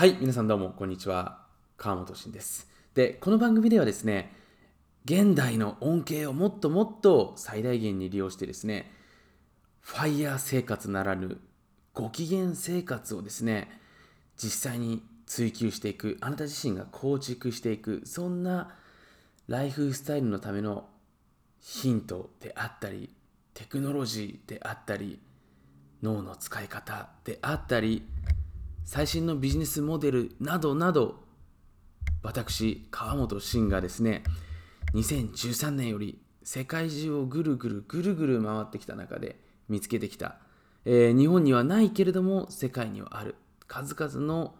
はい、皆さんどうも、こんにちは。川本慎です。で、この番組ではですね、現代の恩恵をもっともっと最大限に利用してですね、ファイヤー生活ならぬご機嫌生活をですね、実際に追求していく、あなた自身が構築していく、そんなライフスタイルのためのヒントであったり、テクノロジーであったり、脳の使い方であったり、最新のビジネスモデルなどなど私川本慎がですね2013年より世界中をぐるぐるぐるぐる回ってきた中で見つけてきた、えー日本にはないけれども世界にはある。数々の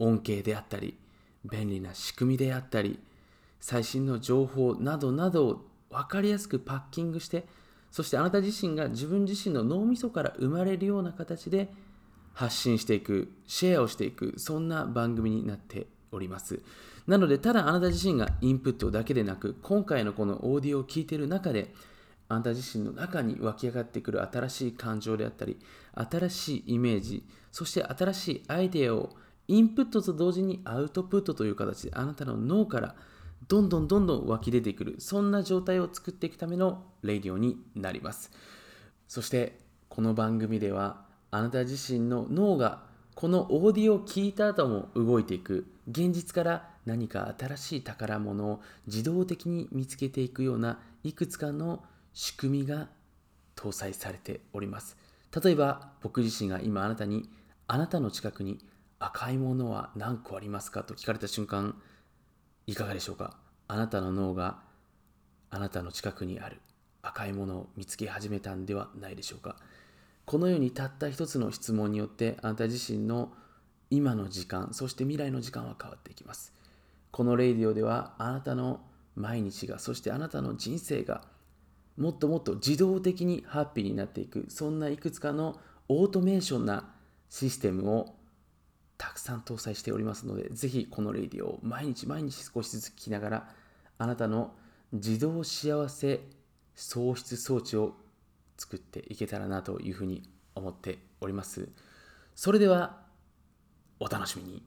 恩恵であったり便利な仕組みであったり最新の情報などなどを分かりやすくパッキングしてそしてあなた自身が自分自身の脳みそから生まれるような形で発信していく、シェアをしていく、そんな番組になっております。なので、ただあなた自身がインプットだけでなく、今回のこのオーディオを聞いている中で、あなた自身の中に湧き上がってくる新しい感情であったり、新しいイメージ、そして新しいアイデアをインプットと同時にアウトプットという形であなたの脳からどんどんどんどん湧き出てくる、そんな状態を作っていくためのレイディオになります。そして、この番組では、あなた自身の脳がこのオーディオを聞いた後も動いていく現実から何か新しい宝物を自動的に見つけていくようないくつかの仕組みが搭載されております。例えば僕自身が今あなたにあなたの近くに赤いものは何個ありますかと聞かれた瞬間いかがでしょうか？あなたの脳があなたの近くにある赤いものを見つけ始めたんではないでしょうか？このようにたった一つの質問によってあなた自身の今の時間そして未来の時間は変わっていきます。このレイディオではあなたの毎日がそしてあなたの人生がもっともっと自動的にハッピーになっていくそんないくつかのオートメーションなシステムをたくさん搭載しておりますのでぜひこのレイディオを毎日毎日少しずつ聞きながらあなたの自動幸せ創出装置を作っていけたらなというふうに思っております。それではお楽しみに。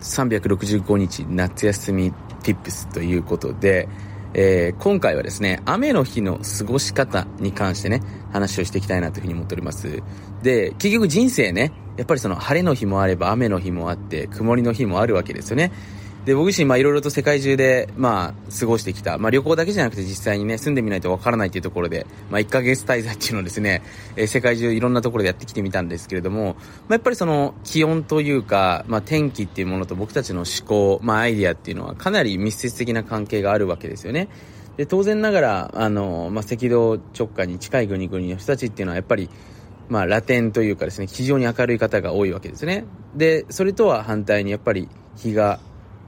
365日夏休み Tips ということで、えー今回はですね雨の日の過ごし方に関してね話をしていきたいなというふうに思っております。で結局人生ねやっぱりその晴れの日もあれば雨の日もあって曇りの日もあるわけですよね。で、僕自身、まあ、いろいろと世界中で、まあ、過ごしてきた。まあ、旅行だけじゃなくて実際にね、住んでみないとわからないというところで、まあ、1ヶ月滞在っていうのをですね、えー世界中いろんなところでやってきてみたんですけれども、まあ、やっぱりその、気温というか、まあ、天気っていうものと僕たちの思考、まあ、アイディアっていうのはかなり密接的な関係があるわけですよね。で、当然ながら、あの、まあ、赤道直下に近い国々の人たちっていうのはやっぱり、まあ、ラテンというかですね、非常に明るい方が多いわけですね。で、それとは反対にやっぱり日が、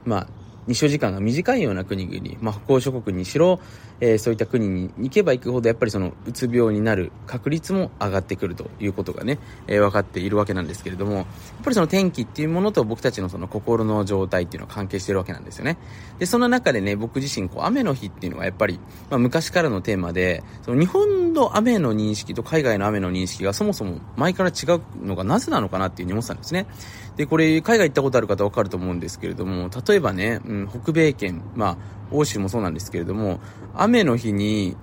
まあ、日照時間が短いような国々、まあ、北欧諸国にしろ、えーそういった国に行けば行くほどやっぱりそのうつ病になる確率も上がってくるということがね、えー分かっているわけなんですけれども、やっぱりその天気っていうものと僕たちのその心の状態っていうのは関係しているわけなんですよね。で、その中でね、僕自身こう雨の日っていうのがやっぱり、まあ、昔からのテーマで、その日本の雨の認識と海外の雨の認識がそもそも前から違うのがなぜなのかなっていうふうに思ってたんですね。で、これ、海外行ったことある方わかると思うんですけれども、例えばね、うん、北米圏、まあ、欧州もそうなんですけれども、雨雨の日に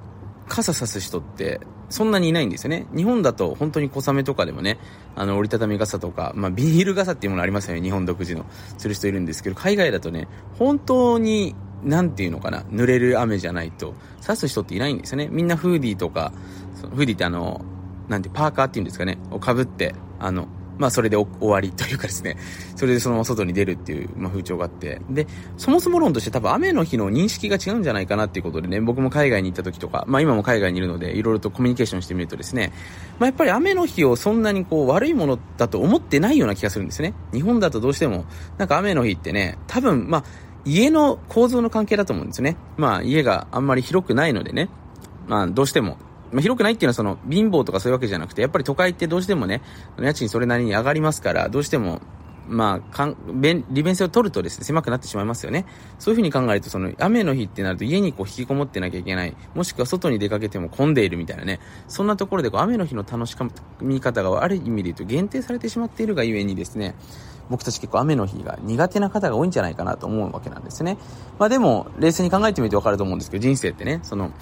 傘さす人って、そんなにいないんですよね。日本だと本当に小雨とかでもね、あの、折りたたみ傘とか、まあ、ビニール傘っていうものありますよね。日本独自の。する人いるんですけど、海外だとね、本当に、なんていうのかな、濡れる雨じゃないと、差す人っていないんですよね。みんなフーディーとか、そのフーディーってあの、なんて、パーカーっていうんですかね、を被って、あの、まあそれで終わりというかですね、それでそのまま外に出るっていう、まあ風潮があって、で、そもそも論として多分雨の日の認識が違うんじゃないかなっていうことでね、僕も海外に行った時とか、まあ今も海外にいるので、いろいろとコミュニケーションしてみるとですね、まあやっぱり雨の日をそんなにこう悪いものだと思ってないような気がするんですね。日本だとどうしても、なんか雨の日ってね、多分、まあ、家の構造の関係だと思うんですね。まあ家があんまり広くないのでね、まあどうしても、まあ、広くないっていうのはその貧乏とかそういうわけじゃなくて、やっぱり都会ってどうしてもね、家賃それなりに上がりますから、どうしてもまあ、かん便利便性を取るとですね、狭くなってしまいますよね。そういうふうに考えると、その、雨の日ってなると家にこう引きこもってなきゃいけない。もしくは外に出かけても混んでいるみたいなね。そんなところでこう雨の日の楽しみ方がある意味で言うと限定されてしまっているがゆえにですね、僕たち結構雨の日が苦手な方が多いんじゃないかなと思うわけなんですね。まあでも、冷静に考えてみてわかると思うんですけど、人生ってね、その、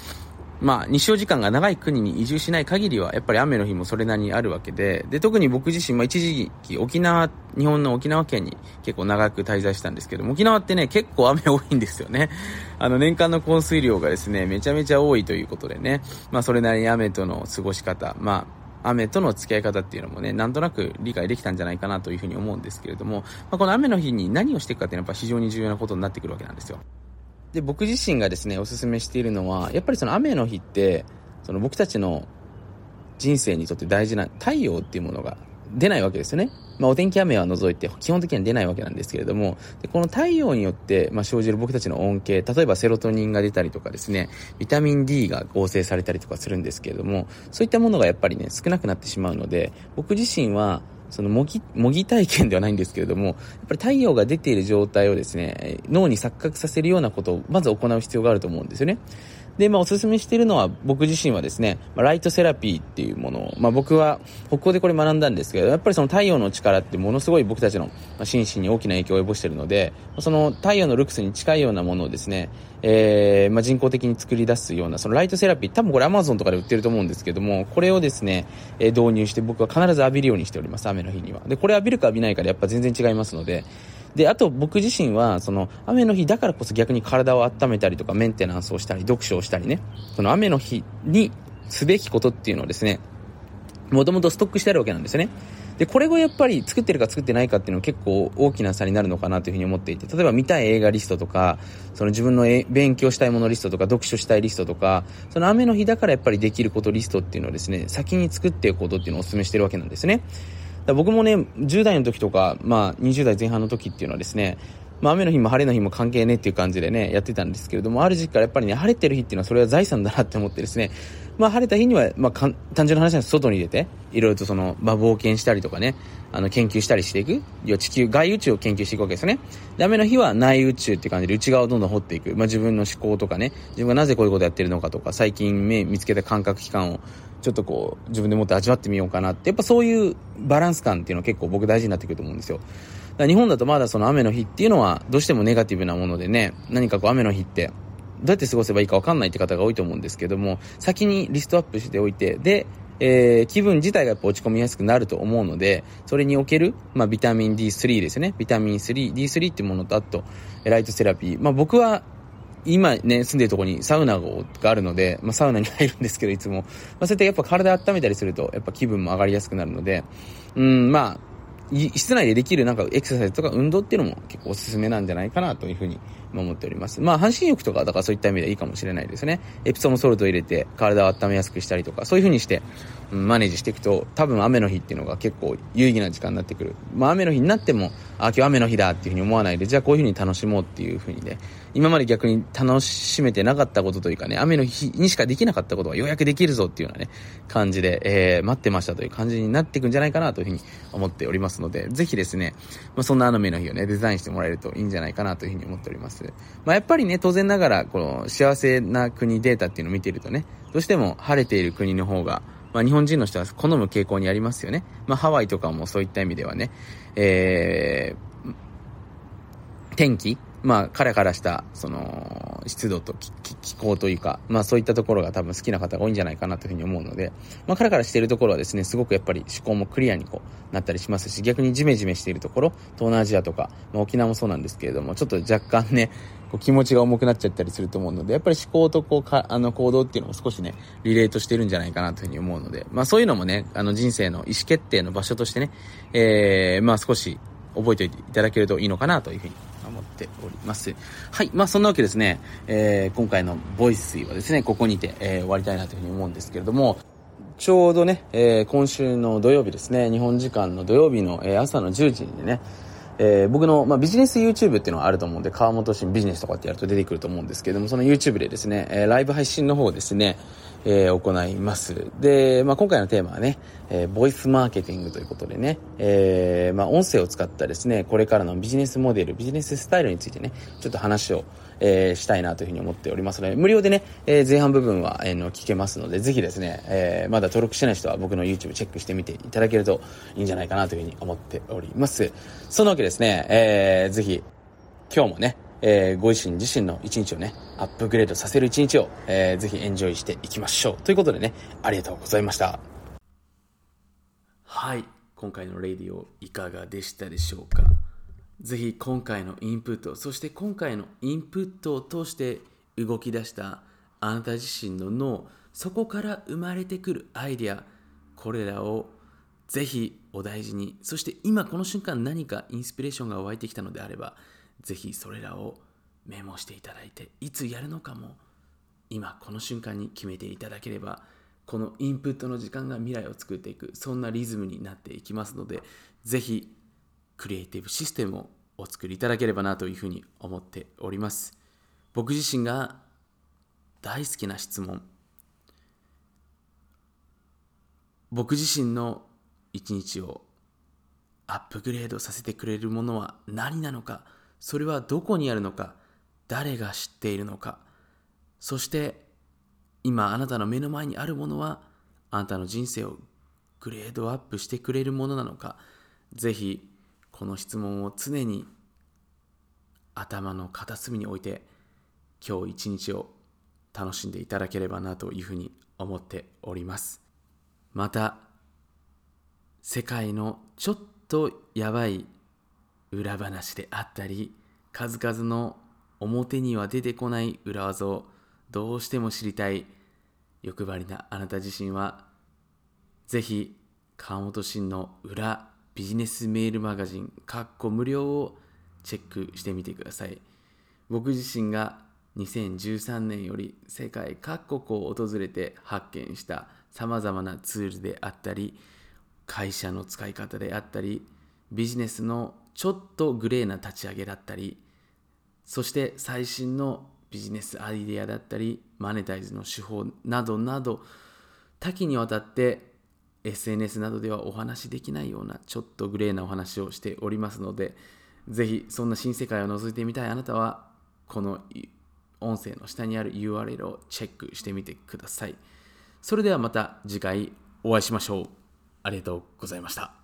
まあ、日照時間が長い国に移住しない限りは、やっぱり雨の日もそれなりにあるわけで、で、特に僕自身、まあ、一時期、沖縄、日本の沖縄県に結構長く滞在したんですけども、沖縄ってね、結構雨多いんですよね。あの、年間の降水量がですね、めちゃめちゃ多いということでね、まあ、それなりに雨との過ごし方、まあ、雨との付き合い方っていうのもね、なんとなく理解できたんじゃないかなというふうに思うんですけれども、まあ、この雨の日に何をしていくかっていうのはやっぱ非常に重要なことになってくるわけなんですよ。で、僕自身がですね、お勧めしているのは、やっぱりその雨の日って、その僕たちの人生にとって大事な太陽っていうものが出ないわけですよね。まあ、お天気雨は除いて基本的には出ないわけなんですけれども、でこの太陽によって、まあ、生じる僕たちの恩恵、例えばセロトニンが出たりとかですね、ビタミン D が合成されたりとかするんですけれども、そういったものがやっぱりね、少なくなってしまうので、僕自身は、その模擬、模擬体験ではないんですけれども、やっぱり太陽が出ている状態をですね、脳に錯覚させるようなことをまず行う必要があると思うんですよね。で、まあ、おすすめしているのは、僕自身はですね、まあ、ライトセラピーっていうものを、まあ、僕は、北欧でこれ学んだんですけど、やっぱりその太陽の力ってものすごい僕たちの心身に大きな影響を及ぼしているので、その太陽のルクスに近いようなものをですね、えー、まあ、人工的に作り出すような、そのライトセラピー、多分これ Amazon とかで売ってると思うんですけども、これをですね、えー、導入して僕は必ず浴びるようにしております、雨の日には。で、これ浴びるか浴びないかでやっぱ全然違いますので、で、あと僕自身は、その、雨の日だからこそ逆に体を温めたりとか、メンテナンスをしたり、読書をしたりね、その雨の日にすべきことっていうのをですね、もともとストックしてあるわけなんですよね。で、これがやっぱり作ってるか作ってないかっていうのは結構大きな差になるのかなというふうに思っていて、例えば見たい映画リストとか、その自分の勉強したいものリストとか、読書したいリストとか、その雨の日だからやっぱりできることリストっていうのをですね、先に作っていくことっていうのをお勧めしてるわけなんですね。僕もね、10代の時とか、まあ、20代前半の時っていうのはですね、まあ、雨の日も晴れの日も関係ねえっていう感じでね、やってたんですけれども、ある時期からやっぱりね、晴れてる日っていうのはそれは財産だなって思ってですね、まあ、晴れた日には、まあ、単純な話なんです外に出て、いろいろとその、まあ、冒険したりとかね、あの、研究したりしていく。要は地球、外宇宙を研究していくわけですよね。で、雨の日は内宇宙って感じで内側をどんどん掘っていく。まあ、自分の思考とかね、自分がなぜこういうことやってるのかとか、最近目見つけた感覚器官を、ちょっとこう、自分でもって味わってみようかなって、やっぱそういうバランス感っていうのは結構僕大事になってくると思うんですよ。日本だとまだその雨の日っていうのはどうしてもネガティブなものでね、何かこう雨の日ってどうやって過ごせばいいか分かんないって方が多いと思うんですけども、先にリストアップしておいて、で、えー、気分自体がやっぱ落ち込みやすくなると思うので、それにおける、まあ、ビタミン D3 ですね。ビタミン3、D3 ってものと、あと、ライトセラピー。まあ、僕は、今ね、住んでるとこにサウナがあるので、まあ、サウナに入るんですけど、いつも。まあ、そうやってやっぱ体温めたりすると、やっぱ気分も上がりやすくなるので、うん、まあ、室内でできるなんかエクササイズとか運動っていうのも結構おすすめなんじゃないかなというふうに思っております。まあ、半身浴とか、だからそういった意味ではいいかもしれないですね。エプソムソルトを入れて体を温めやすくしたりとか、そういうふうにして、うん、マネージしていくと、多分雨の日っていうのが結構有意義な時間になってくる。まあ、雨の日になっても、あ、今日雨の日だっていうふうに思わないで、じゃあこういうふうに楽しもうっていうふうにね、今まで逆に楽しめてなかったことというかね、雨の日にしかできなかったことがようやくできるぞっていうようなね、感じで、えー、待ってましたという感じになっていくんじゃないかなというふうに思っておりますので、ぜひですね、まあ、そんな雨の日をね、デザインしてもらえるといいんじゃないかなというふうに思っております。まあ、やっぱりね、当然ながら、この幸せな国データっていうのを見ているとね、どうしても晴れている国の方が、まあ、日本人の人は好む傾向にありますよね。まあ、ハワイとかもそういった意味ではね、えー、天気まあ、カラカラした、その、湿度と気候というか、まあそういったところが多分好きな方が多いんじゃないかなというふうに思うので、まあカラカラしているところはですね、すごくやっぱり思考もクリアにこう、なったりします。し、逆にジメジメしているところ、東南アジアとか、まあ沖縄もそうなんですけれども、ちょっと若干ね、こう気持ちが重くなっちゃったりすると思うので、やっぱり思考とこうか、あの行動っていうのも少しね、リレートしてるんじゃないかなというふうに思うので、まあそういうのもね、あの人生の意思決定の場所としてね、えー、まあ少し覚えておいていただけるといいのかなというふうに思っております。はい。まあ、そんなわけですね、えー、今回のボイスはですね、ここにて、えー、終わりたいなというふうに思うんですけれども、ちょうどね、えー、今週の土曜日ですね、日本時間の土曜日の、えー、朝の10時にね、えー、僕の、まあ、ビジネス YouTube っていうのはあると思うんで、川本新ビジネスとかってやると出てくると思うんですけれども、その YouTube でですね、えー、ライブ配信の方ですね、えー、行います。で、まあ、今回のテーマはね、えー、ボイスマーケティングということでね、えー、まあ、音声を使ったですね、これからのビジネスモデル、ビジネススタイルについてね、ちょっと話を、えー、したいなというふうに思っておりますので、無料でね、えー、前半部分は、えー、の聞けますので、ぜひですね、えー、まだ登録してない人は僕の YouTube チェックしてみていただけるといいんじゃないかなというふうに思っております。そのわけですね、えー、ぜひ、今日もね、えー、ご自身自身の一日をね、アップグレードさせる一日を、えー、ぜひエンジョイしていきましょう。ということでね、ありがとうございました。はい、今回のレディオいかがでしたでしょうか？ぜひ今回のインプット、そして今回のインプットを通して動き出したあなた自身の脳、そこから生まれてくるアイディア、これらをぜひお大事に、そして今この瞬間何かインスピレーションが湧いてきたのであれば、ぜひそれらをメモしていただいていつやるのかも今この瞬間に決めていただければこのインプットの時間が未来を作っていくそんなリズムになっていきますのでぜひクリエイティブシステムをお作りいただければなというふうに思っております。僕自身が大好きな質問僕自身の一日をアップグレードさせてくれるものは何なのかそれはどこにあるのか誰が知っているのか。そして今あなたの目の前にあるものはあなたの人生をグレードアップしてくれるものなのか。ぜひこの質問を常に頭の片隅に置いて今日一日を楽しんでいただければなというふうに思っております。また世界のちょっとやばい裏話であったり数々の表には出てこない裏技をどうしても知りたい。欲張りなあなた自身はぜひ川本真の裏ビジネスメールマガジンかっこ無料をチェックしてみてください。僕自身が2013年より世界各国を訪れて発見したさまざまなツールであったり会社の使い方であったりビジネスのちょっとグレーな立ち上げだったりそして最新のビジネスアイデアだったりマネタイズの手法などなど多岐にわたって SNS などではお話しできないようなちょっとグレーなお話をしておりますのでぜひそんな新世界を覗いてみたいあなたはこの音声の下にある URL をチェックしてみてください。それではまた次回お会いしましょう。ありがとうございました。